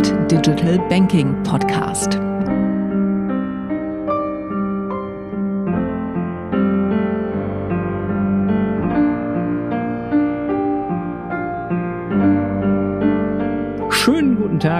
Digital Banking Podcast.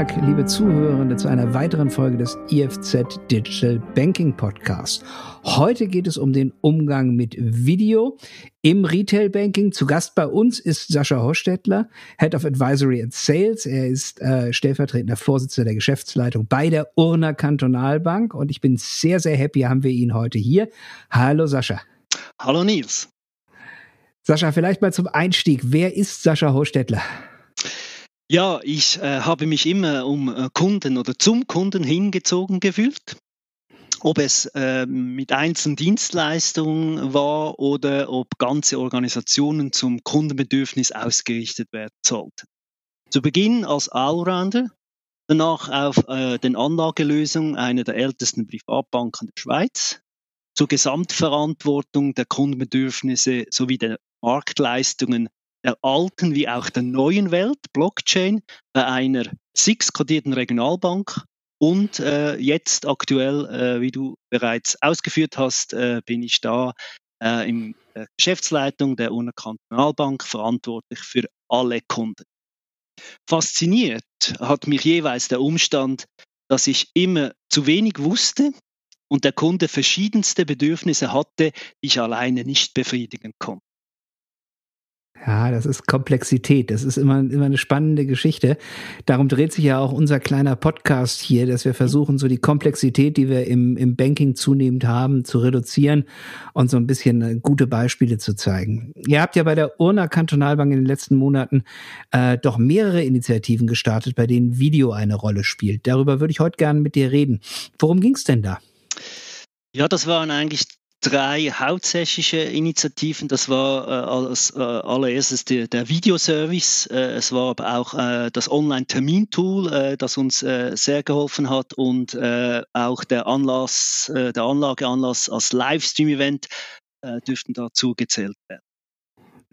Tag, liebe Zuhörende, zu einer weiteren Folge des IFZ Digital Banking Podcast. Heute geht es um den Umgang mit Video im Retail Banking. Zu Gast bei uns ist Sascha Hostetler, Head of Advisory and Sales. Er ist äh, stellvertretender Vorsitzender der Geschäftsleitung bei der Urner Kantonalbank und ich bin sehr, sehr happy, haben wir ihn heute hier. Hallo Sascha. Hallo Nils. Sascha, vielleicht mal zum Einstieg. Wer ist Sascha Hostetler? Ja, ich äh, habe mich immer um äh, Kunden oder zum Kunden hingezogen gefühlt. Ob es äh, mit einzelnen Dienstleistungen war oder ob ganze Organisationen zum Kundenbedürfnis ausgerichtet werden sollten. Zu Beginn als Allrounder, danach auf äh, den Anlagelösungen einer der ältesten Privatbanken der Schweiz, zur Gesamtverantwortung der Kundenbedürfnisse sowie der Marktleistungen der alten wie auch der neuen Welt, Blockchain, bei einer SIX-kodierten Regionalbank. Und äh, jetzt aktuell, äh, wie du bereits ausgeführt hast, äh, bin ich da äh, in der Geschäftsleitung der Urner Kantonalbank verantwortlich für alle Kunden. Fasziniert hat mich jeweils der Umstand, dass ich immer zu wenig wusste und der Kunde verschiedenste Bedürfnisse hatte, die ich alleine nicht befriedigen konnte. Ja, das ist Komplexität. Das ist immer, immer eine spannende Geschichte. Darum dreht sich ja auch unser kleiner Podcast hier, dass wir versuchen, so die Komplexität, die wir im, im Banking zunehmend haben, zu reduzieren und so ein bisschen äh, gute Beispiele zu zeigen. Ihr habt ja bei der Urner Kantonalbank in den letzten Monaten äh, doch mehrere Initiativen gestartet, bei denen Video eine Rolle spielt. Darüber würde ich heute gerne mit dir reden. Worum ging es denn da? Ja, das waren eigentlich drei hauptsächliche Initiativen. Das war äh, als äh, allererstes der, der Videoservice. Äh, es war aber auch äh, das Online-Termintool, äh, das uns äh, sehr geholfen hat und auch der Anlass, der Anlageanlass als Livestream-Event dürften dazu gezählt werden.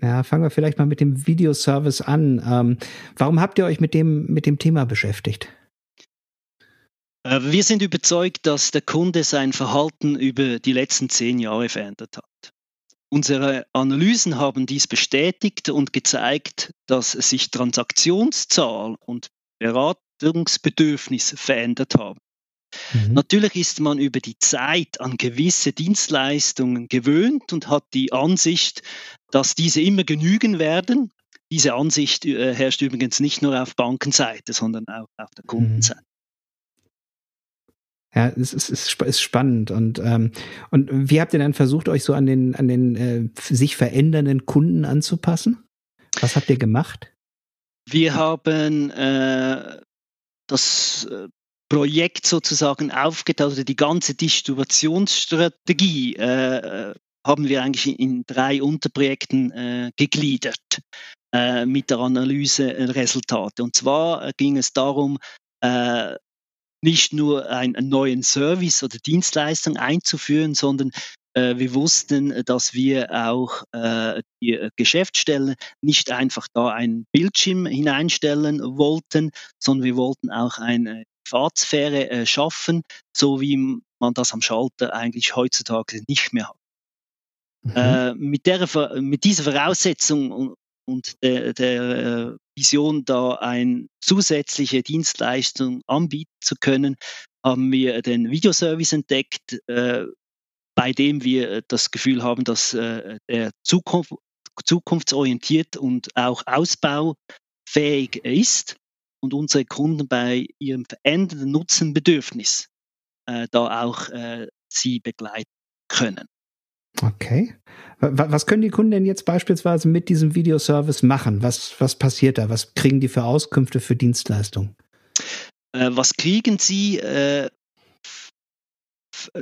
Ja, fangen wir vielleicht mal mit dem Videoservice an. Ähm, warum habt ihr euch mit dem, mit dem Thema beschäftigt? Äh, wir sind überzeugt, dass der Kunde sein Verhalten über die letzten zehn Jahre verändert hat. Unsere Analysen haben dies bestätigt und gezeigt, dass sich Transaktionszahl und Beratungsbedürfnis verändert haben. Mhm. Natürlich ist man über die Zeit an gewisse Dienstleistungen gewöhnt und hat die Ansicht, dass diese immer genügen werden. Diese Ansicht äh, herrscht übrigens nicht nur auf Bankenseite, sondern auch auf der mhm. Kundenseite. Ja, es ist, ist, ist spannend. Und, ähm, und wie habt ihr dann versucht, euch so an den, an den äh, sich verändernden Kunden anzupassen? Was habt ihr gemacht? Wir haben äh, das äh, Projekt sozusagen aufgeteilt, oder die ganze Distributionsstrategie äh, haben wir eigentlich in drei Unterprojekten äh, gegliedert äh, mit der Analyse Resultate. Und zwar ging es darum, äh, nicht nur einen, einen neuen Service oder Dienstleistung einzuführen, sondern äh, wir wussten, dass wir auch äh, die äh, Geschäftsstellen nicht einfach da einen Bildschirm hineinstellen wollten, sondern wir wollten auch eine Privatsphäre äh, schaffen, so wie man das am Schalter eigentlich heutzutage nicht mehr hat. Mhm. Äh, mit, der, mit dieser Voraussetzung und der, der Vision, da eine zusätzliche Dienstleistung anbieten zu können, haben wir den Videoservice entdeckt, äh, bei dem wir das Gefühl haben, dass äh, er Zukunft, zukunftsorientiert und auch ausbaufähig ist und unsere Kunden bei ihrem verändernden Nutzenbedürfnis äh, da auch äh, sie begleiten können. Okay. Was können die Kunden denn jetzt beispielsweise mit diesem Videoservice machen? Was, was passiert da? Was kriegen die für Auskünfte für Dienstleistungen? Äh, was kriegen sie? Äh,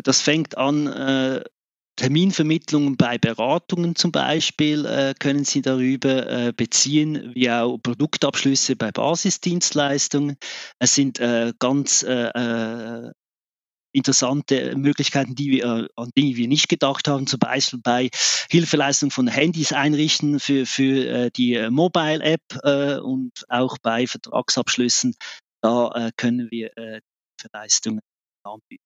das fängt an, äh, Terminvermittlungen bei Beratungen zum Beispiel äh, können Sie darüber äh, beziehen, wie auch Produktabschlüsse bei Basisdienstleistungen. Es sind äh, ganz interessante Möglichkeiten, die wir, an die wir nicht gedacht haben, zum Beispiel bei Hilfeleistung von Handys einrichten für, für äh, die äh, Mobile-App äh, und auch bei Vertragsabschlüssen da können wir Leistungen anbieten.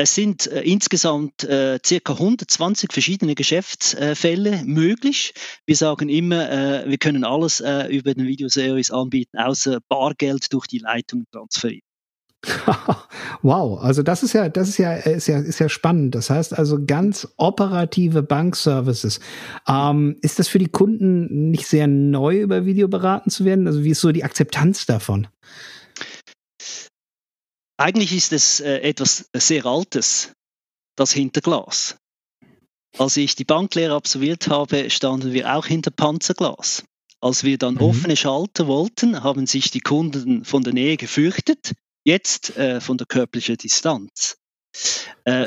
Es sind äh, insgesamt äh, circa 120 verschiedene Geschäftsfälle möglich. Wir sagen immer, äh, wir können alles äh, über den Videoservice anbieten, außer Bargeld durch die Leitung transferieren. wow, also das ist ja, das ist ja, ist ja, ist ja spannend. Das heißt also ganz operative Bankservices. Ähm, ist das für die Kunden nicht sehr neu, über Video beraten zu werden? Also wie ist so die Akzeptanz davon? Eigentlich ist es äh, etwas sehr Altes, das Hinterglas. Als ich die Banklehre absolviert habe, standen wir auch hinter Panzerglas. Als wir dann mhm. offene Schalter wollten, haben sich die Kunden von der Nähe gefürchtet, jetzt äh, von der körperlichen Distanz. Äh,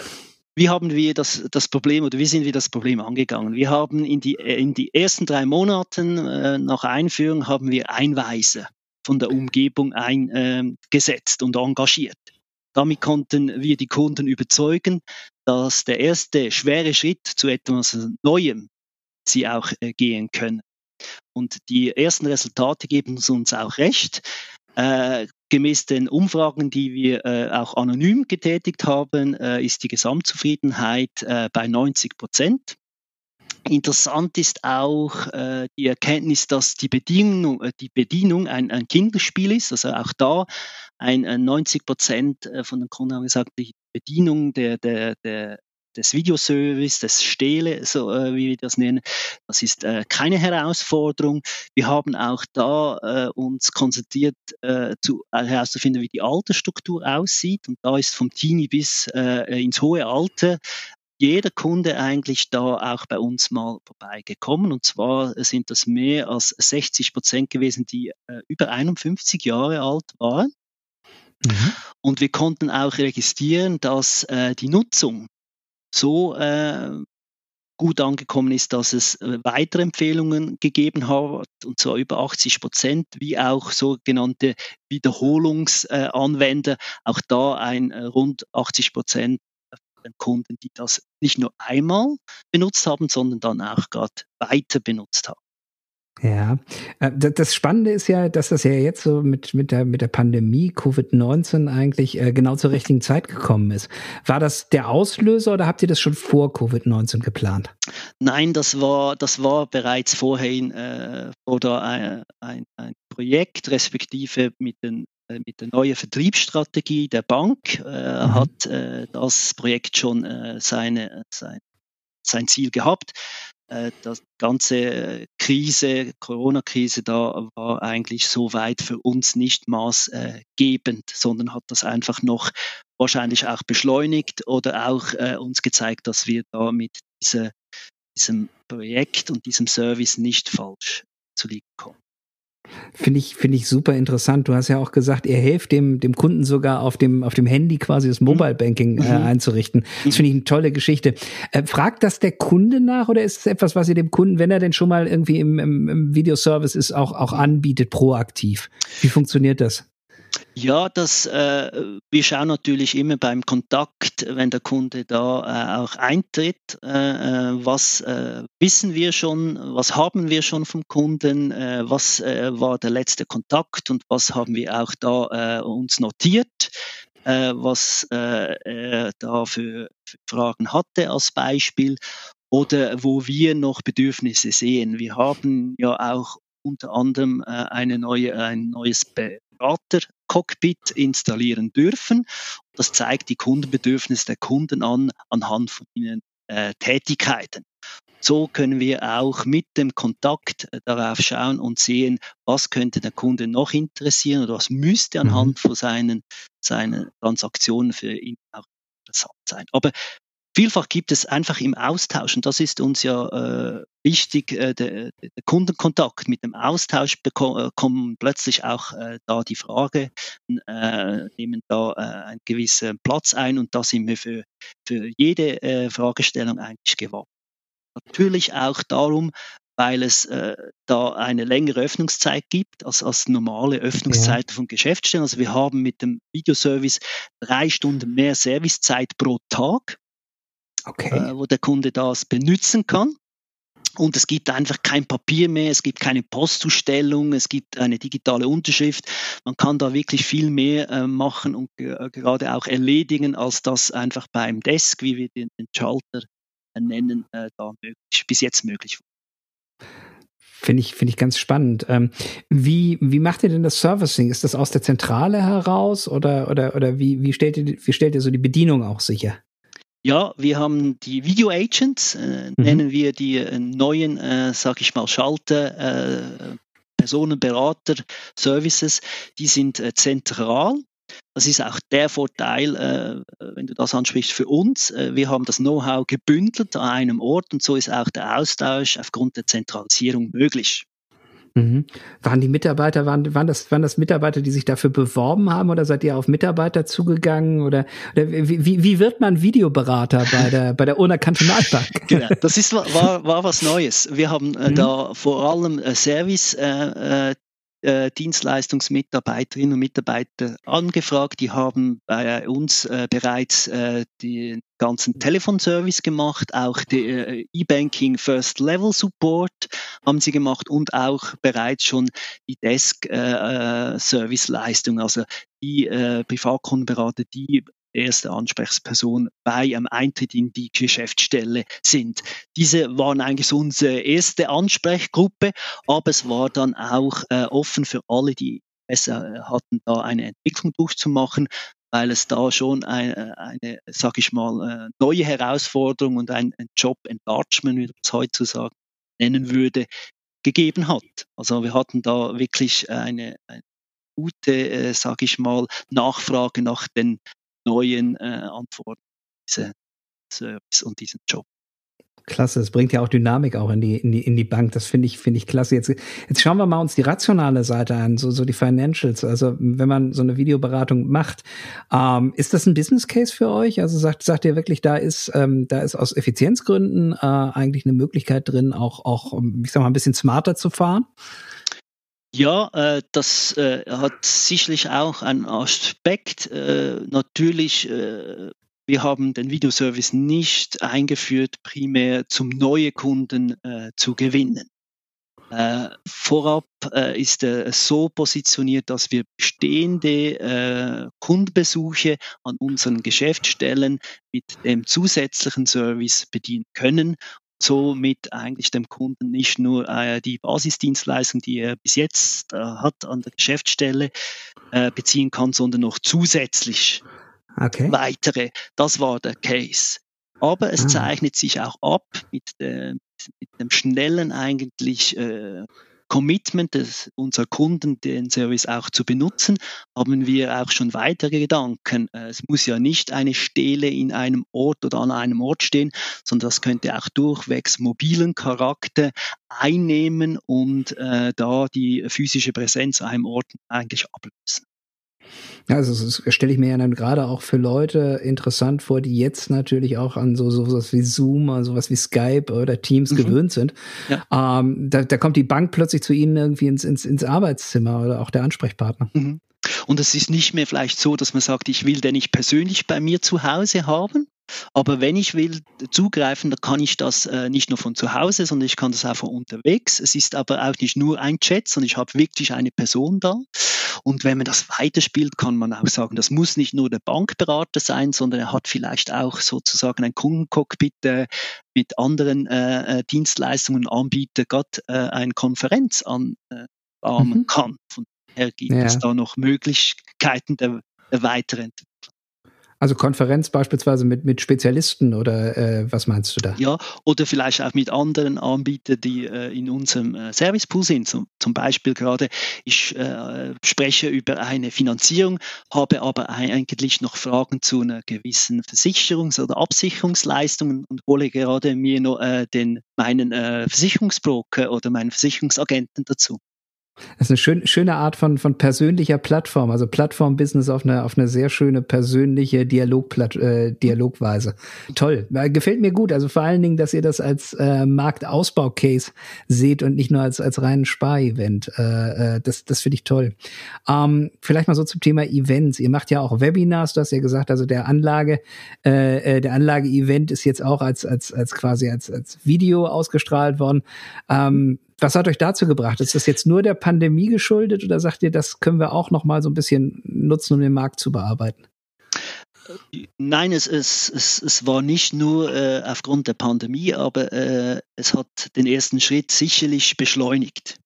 wie haben wir das, das Problem oder wie sind wir das Problem angegangen? Wir haben in die, äh, in die ersten drei Monaten äh, nach Einführung haben wir Einweise von der Umgebung eingesetzt ähm, und engagiert. Damit konnten wir die Kunden überzeugen, dass der erste schwere Schritt zu etwas Neuem sie auch äh, gehen können. Und die ersten Resultate geben uns auch recht. Äh, gemäß den Umfragen, die wir äh, auch anonym getätigt haben, äh, ist die Gesamtzufriedenheit äh, bei 90 Prozent. Interessant ist auch äh, die Erkenntnis, dass die Bedienung, äh, die Bedienung ein, ein Kinderspiel ist. Also auch da ein, ein 90 Prozent äh, von den Kunden haben gesagt, die Bedienung der, der, der, des Videoservice, des Stele, so äh, wie wir das nennen, das ist äh, keine Herausforderung. Wir haben auch da äh, uns konzentriert, äh, zu, äh, herauszufinden, wie die Altersstruktur aussieht. Und da ist vom Teenie bis äh, ins hohe Alter jeder Kunde eigentlich da auch bei uns mal vorbeigekommen. Und zwar sind das mehr als 60 Prozent gewesen, die über 51 Jahre alt waren. Mhm. Und wir konnten auch registrieren, dass äh, die Nutzung so äh, gut angekommen ist, dass es äh, weitere Empfehlungen gegeben hat, und zwar über 80 Prozent, wie auch sogenannte Wiederholungsanwender, auch da ein äh, rund 80 Prozent den Kunden, die das nicht nur einmal benutzt haben, sondern dann auch gerade weiter benutzt haben. Ja, äh, das Spannende ist ja, dass das ja jetzt so mit, mit, der, mit der Pandemie Covid-19 eigentlich äh, genau zur richtigen Zeit gekommen ist. War das der Auslöser oder habt ihr das schon vor Covid-19 geplant? Nein, das war, das war bereits vorhin äh, oder ein, ein, ein Projekt, respektive mit den äh, mit der neuen Vertriebsstrategie der Bank äh, mhm. hat äh, das Projekt schon äh, seine, sein, sein Ziel gehabt. Äh, das ganze Krise, Corona-Krise, da war eigentlich so weit für uns nicht maßgebend, sondern hat das einfach noch wahrscheinlich auch beschleunigt oder auch äh, uns gezeigt, dass wir da mit dieser, diesem Projekt und diesem Service nicht falsch zu liegen kommen. Finde ich, finde ich super interessant. Du hast ja auch gesagt, ihr helft dem, dem Kunden sogar auf dem, auf dem Handy quasi das Mobile Banking äh, mhm. einzurichten. Das finde ich eine tolle Geschichte. Äh, fragt das der Kunde nach oder ist es etwas, was ihr dem Kunden, wenn er denn schon mal irgendwie im, im, im Videoservice ist, auch, auch anbietet, proaktiv? Wie funktioniert das? Ja, das, äh, wir schauen natürlich immer beim Kontakt, wenn der Kunde da äh, auch eintritt, äh, äh was äh, wissen wir schon, was haben wir schon vom Kunden, äh, was war der letzte Kontakt und was haben wir auch da uns notiert, was er da für, für Fragen hatte als Beispiel oder wo wir noch Bedürfnisse sehen. Wir haben ja auch unter anderem äh, eine neue, ein neues Berater-Cockpit installieren dürfen. Das zeigt die Kundenbedürfnisse der Kunden an anhand von ihren äh, Tätigkeiten. So können wir auch mit dem Kontakt äh, darauf schauen und sehen, was könnte der Kunde noch interessieren oder was müsste anhand mhm. von seinen, seinen Transaktionen für ihn auch interessant sein. Aber Vielfach gibt es einfach im Austausch, und das ist uns ja äh, wichtig, äh, der, der, Kundenkontakt. Mit dem Austausch äh, kommen plötzlich auch äh, da die Frage, äh, nehmen da äh, einen gewissen Platz ein und da sind wir für, für jede äh, Fragestellung eigentlich gewappnet. Natürlich auch darum, weil es äh, da eine längere Öffnungszeit gibt als, als normale Öffnungszeiten ja. von Geschäftsstellen. Also wir haben mit dem Videoservice drei Stunden mehr Servicezeit pro Tag okay. äh, wo der Kunde das benutzen kann. Und es gibt einfach kein Papier mehr, es gibt keine Postzustellung, es gibt eine digitale Unterschrift. Man kann da wirklich viel mehr äh, machen und äh, gerade auch erledigen, als das einfach beim Desk, wie wir den, den Schalter äh, nennen, äh, da möglich, bis jetzt möglich war. Finde ich, finde ich ganz spannend. Ähm, wie, wie macht ihr denn das Servicing? Ist das aus der Zentrale heraus oder, oder, oder wie, wie, stellt ihr, wie stellt ihr so die Bedienung auch sicher? Ja, wir haben die Video Agents, äh, mhm. nennen wir die äh, neuen, äh, sag ich mal, Schalter, äh, Personenberater Services, die sind äh, zentral. Das ist auch der Vorteil, äh, wenn du das ansprichst, für uns. Äh, wir haben das Know-how gebündelt an einem Ort und so ist auch der Austausch aufgrund der Zentralisierung möglich. Mhm. Waren die Mitarbeiter, waren, waren, das, waren das Mitarbeiter, die sich dafür beworben haben oder seid ihr auf Mitarbeiter zugegangen? Oder, oder wie, wie wird man Videoberater bei der, bei der Urner Kantonalbank? Genau, das ist, war, war was Neues. Wir haben äh, mhm. da vor allem äh, Service äh, äh Dienstleistungsmitarbeiterinnen und Mitarbeiter angefragt. Die haben bei uns äh, bereits äh, den ganzen Telefonservice gemacht, auch die äh, E-Banking First Level Support haben sie gemacht und auch bereits schon die Desk äh, Service Leistung, also die Privatkundenberater, die erste Ansprechperson bei einem Eintritt in die Geschäftsstelle sind. Diese waren eigentlich unsere erste Ansprechgruppe, aber es war dann auch äh, offen für alle, die besser äh, hatten, da eine Entwicklung durchzumachen, weil es da schon eine, eine sag ich mal, äh, neue Herausforderung und ein, ein Job-Enlargement, wie man es heutzutage nennen würde, gegeben hat. Also wir hatten da wirklich eine, eine gute, äh, sage ich mal, Nachfrage nach den neuen äh, Antworten diese Service und diesen Job. Klasse, es bringt ja auch Dynamik auch in die, in die, in die Bank. Das finde ich, finde ich klasse. Jetzt, jetzt schauen wir mal uns die rationale Seite an, so, so die Financials. Also, wenn man so eine Videoberatung macht, ähm, ist das ein Business Case für euch? Also, sagt, sagt ihr wirklich, da ist, ähm, da ist aus Effizienzgründen äh, eigentlich eine Möglichkeit drin, auch, auch, ich sag mal, ein bisschen smarter zu fahren? Ja, äh, das äh, hat sicherlich auch einen Aspekt. Äh, natürlich, äh, wir haben den Videoservice nicht eingeführt, primär zum neue Kunden äh, zu gewinnen. Äh, vorab ist er so positioniert, dass wir bestehende Kundenbesuche an unseren Geschäftsstellen mit dem zusätzlichen Service bedienen können somit eigentlich dem Kunden nicht nur äh, die Basisdienstleistung, die er bis jetzt äh, hat an der Geschäftsstelle, äh, beziehen kann, sondern noch zusätzlich okay. weitere. Das war der Case. Aber es ah. zeichnet sich auch ab mit, der, mit dem schnellen eigentlich äh, Commitment des, unserer Kunden, den Service auch zu benutzen, haben wir auch schon weitere Gedanken. Äh, es muss ja nicht eine Stele in einem Ort oder an einem Ort stehen, sondern das könnte auch durchwegs mobilen Charakter einnehmen und äh, da die physische Präsenz an einem Ort eigentlich ablösen. Ja, also das stelle ich mir ja dann gerade auch für Leute interessant vor, die jetzt natürlich auch an so sowas wie Zoom, also sowas wie Skype oder Teams mhm. gewöhnt sind. Ja. Ähm, da, da kommt die Bank plötzlich zu ihnen irgendwie ins, ins, ins Arbeitszimmer oder auch der Ansprechpartner. Mhm. Und es ist nicht mehr vielleicht so, dass man sagt, ich will den nicht persönlich bei mir zu Hause haben, aber wenn ich will zugreifen, dann kann ich das äh, nicht nur von zu Hause, sondern ich kann das auch von unterwegs. Es ist aber auch nicht nur ein Chat, sondern ich habe wirklich eine Person da. Und wenn man das weiterspielt, kann man auch sagen, das muss nicht nur der Bankberater sein, sondern er hat vielleicht auch sozusagen ein Kundencockpit äh, mit anderen äh, äh Dienstleistungen Anbieter gerade äh, eine Konferenz an äh, mhm. kann. Von daher gibt ja. es da noch Möglichkeiten der, der Weiterentwicklung. Also Konferenz beispielsweise mit, mit Spezialisten oder äh, was meinst du da? Ja, oder vielleicht auch mit anderen Anbietern, die äh, in unserem äh, Servicepool sind. Zum, zum Beispiel gerade, ich äh, spreche über eine Finanzierung, habe aber eigentlich noch Fragen zu einer gewissen Versicherungs- oder Absicherungsleistung und hole gerade mir noch äh, den, meinen äh, Versicherungsbroker oder meinen Versicherungsagenten dazu. Das ist eine schön, schöne Art von, von persönlicher Plattform, also Plattform-Business auf eine, auf eine sehr schöne persönliche Dialog, äh, Dialogweise. Toll, gefällt mir gut. Also vor allen Dingen, dass ihr das als äh, Marktausbau-Case seht und nicht nur als, als reinen Spar-Event. Äh, äh, das das finde ich toll. Ähm, vielleicht mal so zum Thema Events. Ihr macht ja auch Webinars, du hast ja gesagt, also der Anlage, äh, äh der Anlage-Event ist jetzt auch als, als, als quasi als, als Video ausgestrahlt worden. Ähm, was hat euch dazu gebracht? Ist das jetzt nur der Pandemie geschuldet oder sagt ihr, das können wir auch noch mal so ein bisschen nutzen, um den Markt zu bearbeiten? Nein, es, es, es, es war nicht nur äh, aufgrund der Pandemie, aber äh, es hat den ersten Schritt sicherlich beschleunigt.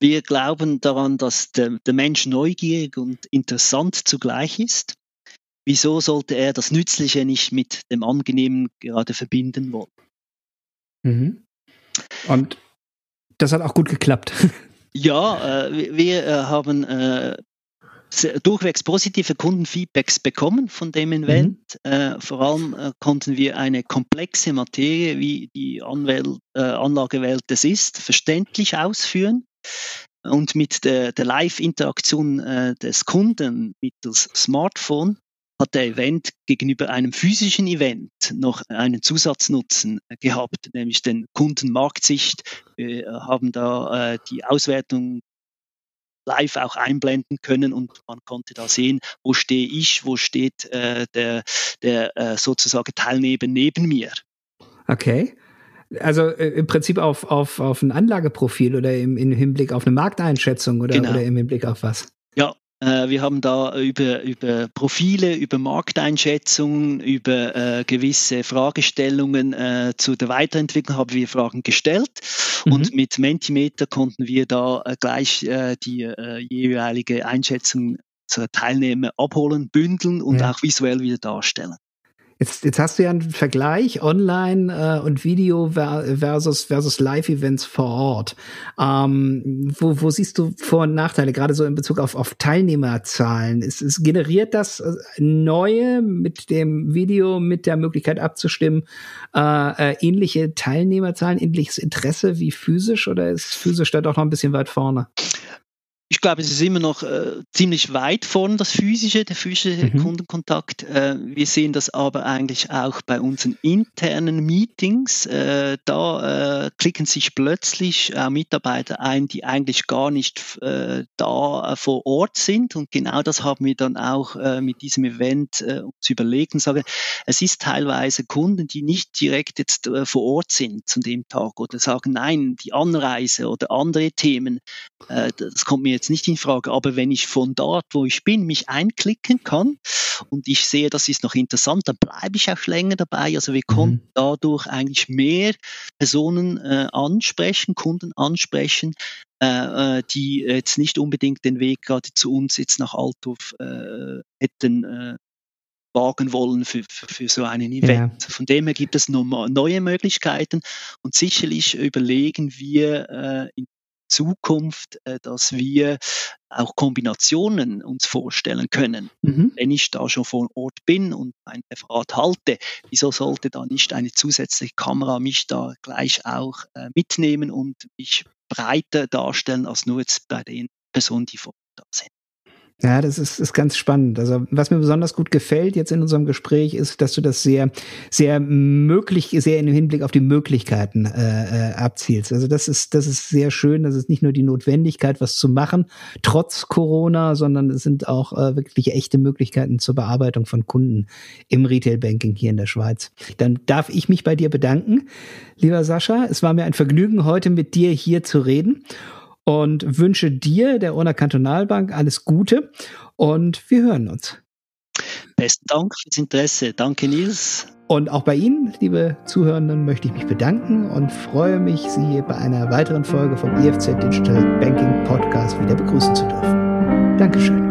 Wir glauben daran, dass der, der Mensch neugierig und interessant zugleich ist. Wieso sollte er das Nützliche nicht mit dem Angenehmen gerade verbinden wollen? Mhm. Und das hat auch gut geklappt. Ja, äh, wir äh, haben äh, durchwegs positive Kundenfeedbacks bekommen von dem Event. Mhm. Äh, vor allem äh, konnten wir eine komplexe Materie, wie die Anwäl äh, Anlagewelt es ist, verständlich ausführen. Und mit der, der Live-Interaktion des Kunden mittels Smartphone hat der Event gegenüber einem physischen Event noch einen Zusatznutzen gehabt, nämlich den Kundenmarktsicht. Wir haben da äh, die Auswertung live auch einblenden können und man konnte da sehen, wo stehe ich, wo steht äh, der, der äh, sozusagen Teilnehmer neben mir. Okay. Also äh, im Prinzip auf, auf, auf ein Anlageprofil oder im, im Hinblick auf eine Markteinschätzung oder, genau. oder im Hinblick auf was? Äh, wir haben da über, über Profile, über Markteinschätzungen, über äh, gewisse Fragestellungen äh, zu der Weiterentwicklung haben wir Fragen gestellt mhm. und mit Mentimeter konnten wir da äh, gleich äh, die äh, jeweilige Einschätzung zur Teilnehmer abholen, bündeln und ja. auch visuell wieder darstellen. Jetzt, jetzt hast du ja einen Vergleich online äh, und Video versus, versus Live-Events vor Ort. Ähm, wo, wo siehst du Vor- und Nachteile, gerade so in Bezug auf, auf Teilnehmerzahlen? Ist, ist, generiert das äh, neue mit dem Video, mit der Möglichkeit abzustimmen, äh, äh, ähnliche Teilnehmerzahlen, ähnliches Interesse wie physisch oder ist physisch da doch noch ein bisschen weit vorne? Ich glaube, es ist immer noch äh, ziemlich weit vorn, das physische, der physische mhm. Kundenkontakt. Äh, wir sehen das aber eigentlich auch bei unseren internen Meetings. Äh, da äh, klicken sich plötzlich äh, Mitarbeiter ein, die eigentlich gar nicht äh, da vor Ort sind. Und genau das haben wir dann auch mit diesem Event uns überlegt und sagen, es ist teilweise Kunden, die nicht direkt jetzt vor Ort sind zu dem Tag oder sagen, nein, die Anreise oder andere Themen, das kommt mir jetzt nicht in Frage. Aber wenn ich von dort, wo ich bin, mich einklicken kann und ich sehe, das ist noch interessant, dann bleibe ich auch länger dabei. Also wir konnten mhm. dadurch eigentlich mehr Personen äh, ansprechen, Kunden ansprechen, äh, äh, die jetzt nicht unbedingt den Weg gerade zu uns jetzt nach Althof äh, hätten äh, wagen wollen für, für, für, so einen Event. Ja. Von dem her gibt es neue Möglichkeiten und sicherlich überlegen wir äh, in Zukunft, äh, dass wir auch Kombinationen uns vorstellen können. Mhm. Wenn ich da schon vor Ort bin und ein Referat halte, wieso sollte da nicht eine zusätzliche Kamera mich da gleich auch äh, mitnehmen und mich breiter darstellen als nur jetzt bei den Personen, die vor Ort da sind? Ja, das ist, ist ganz spannend. Also was mir besonders gut gefällt jetzt in unserem Gespräch ist, dass du das sehr, sehr möglich, sehr in Hinblick auf die Möglichkeiten äh, äh, abzielst. Also das ist, das ist sehr schön. Das ist nicht nur die Notwendigkeit, was zu machen, trotz Corona, sondern es sind auch äh, wirklich echte Möglichkeiten zur Bearbeitung von Kunden im Retail Banking hier in der Schweiz. Dann darf ich mich bei dir bedanken, lieber Sascha. Es war mir ein Vergnügen, heute mit dir hier zu reden und wünsche dir, der Urner Kantonalbank, alles Gute und wir hören uns. Besten Dank fürs Interesse. Danke, Nils. Und auch bei Ihnen, liebe Zuhörenden, möchte ich mich bedanken und freue mich, Sie bei einer weiteren Folge vom IFZ Digital Banking Podcast wieder begrüßen zu dürfen. Dankeschön.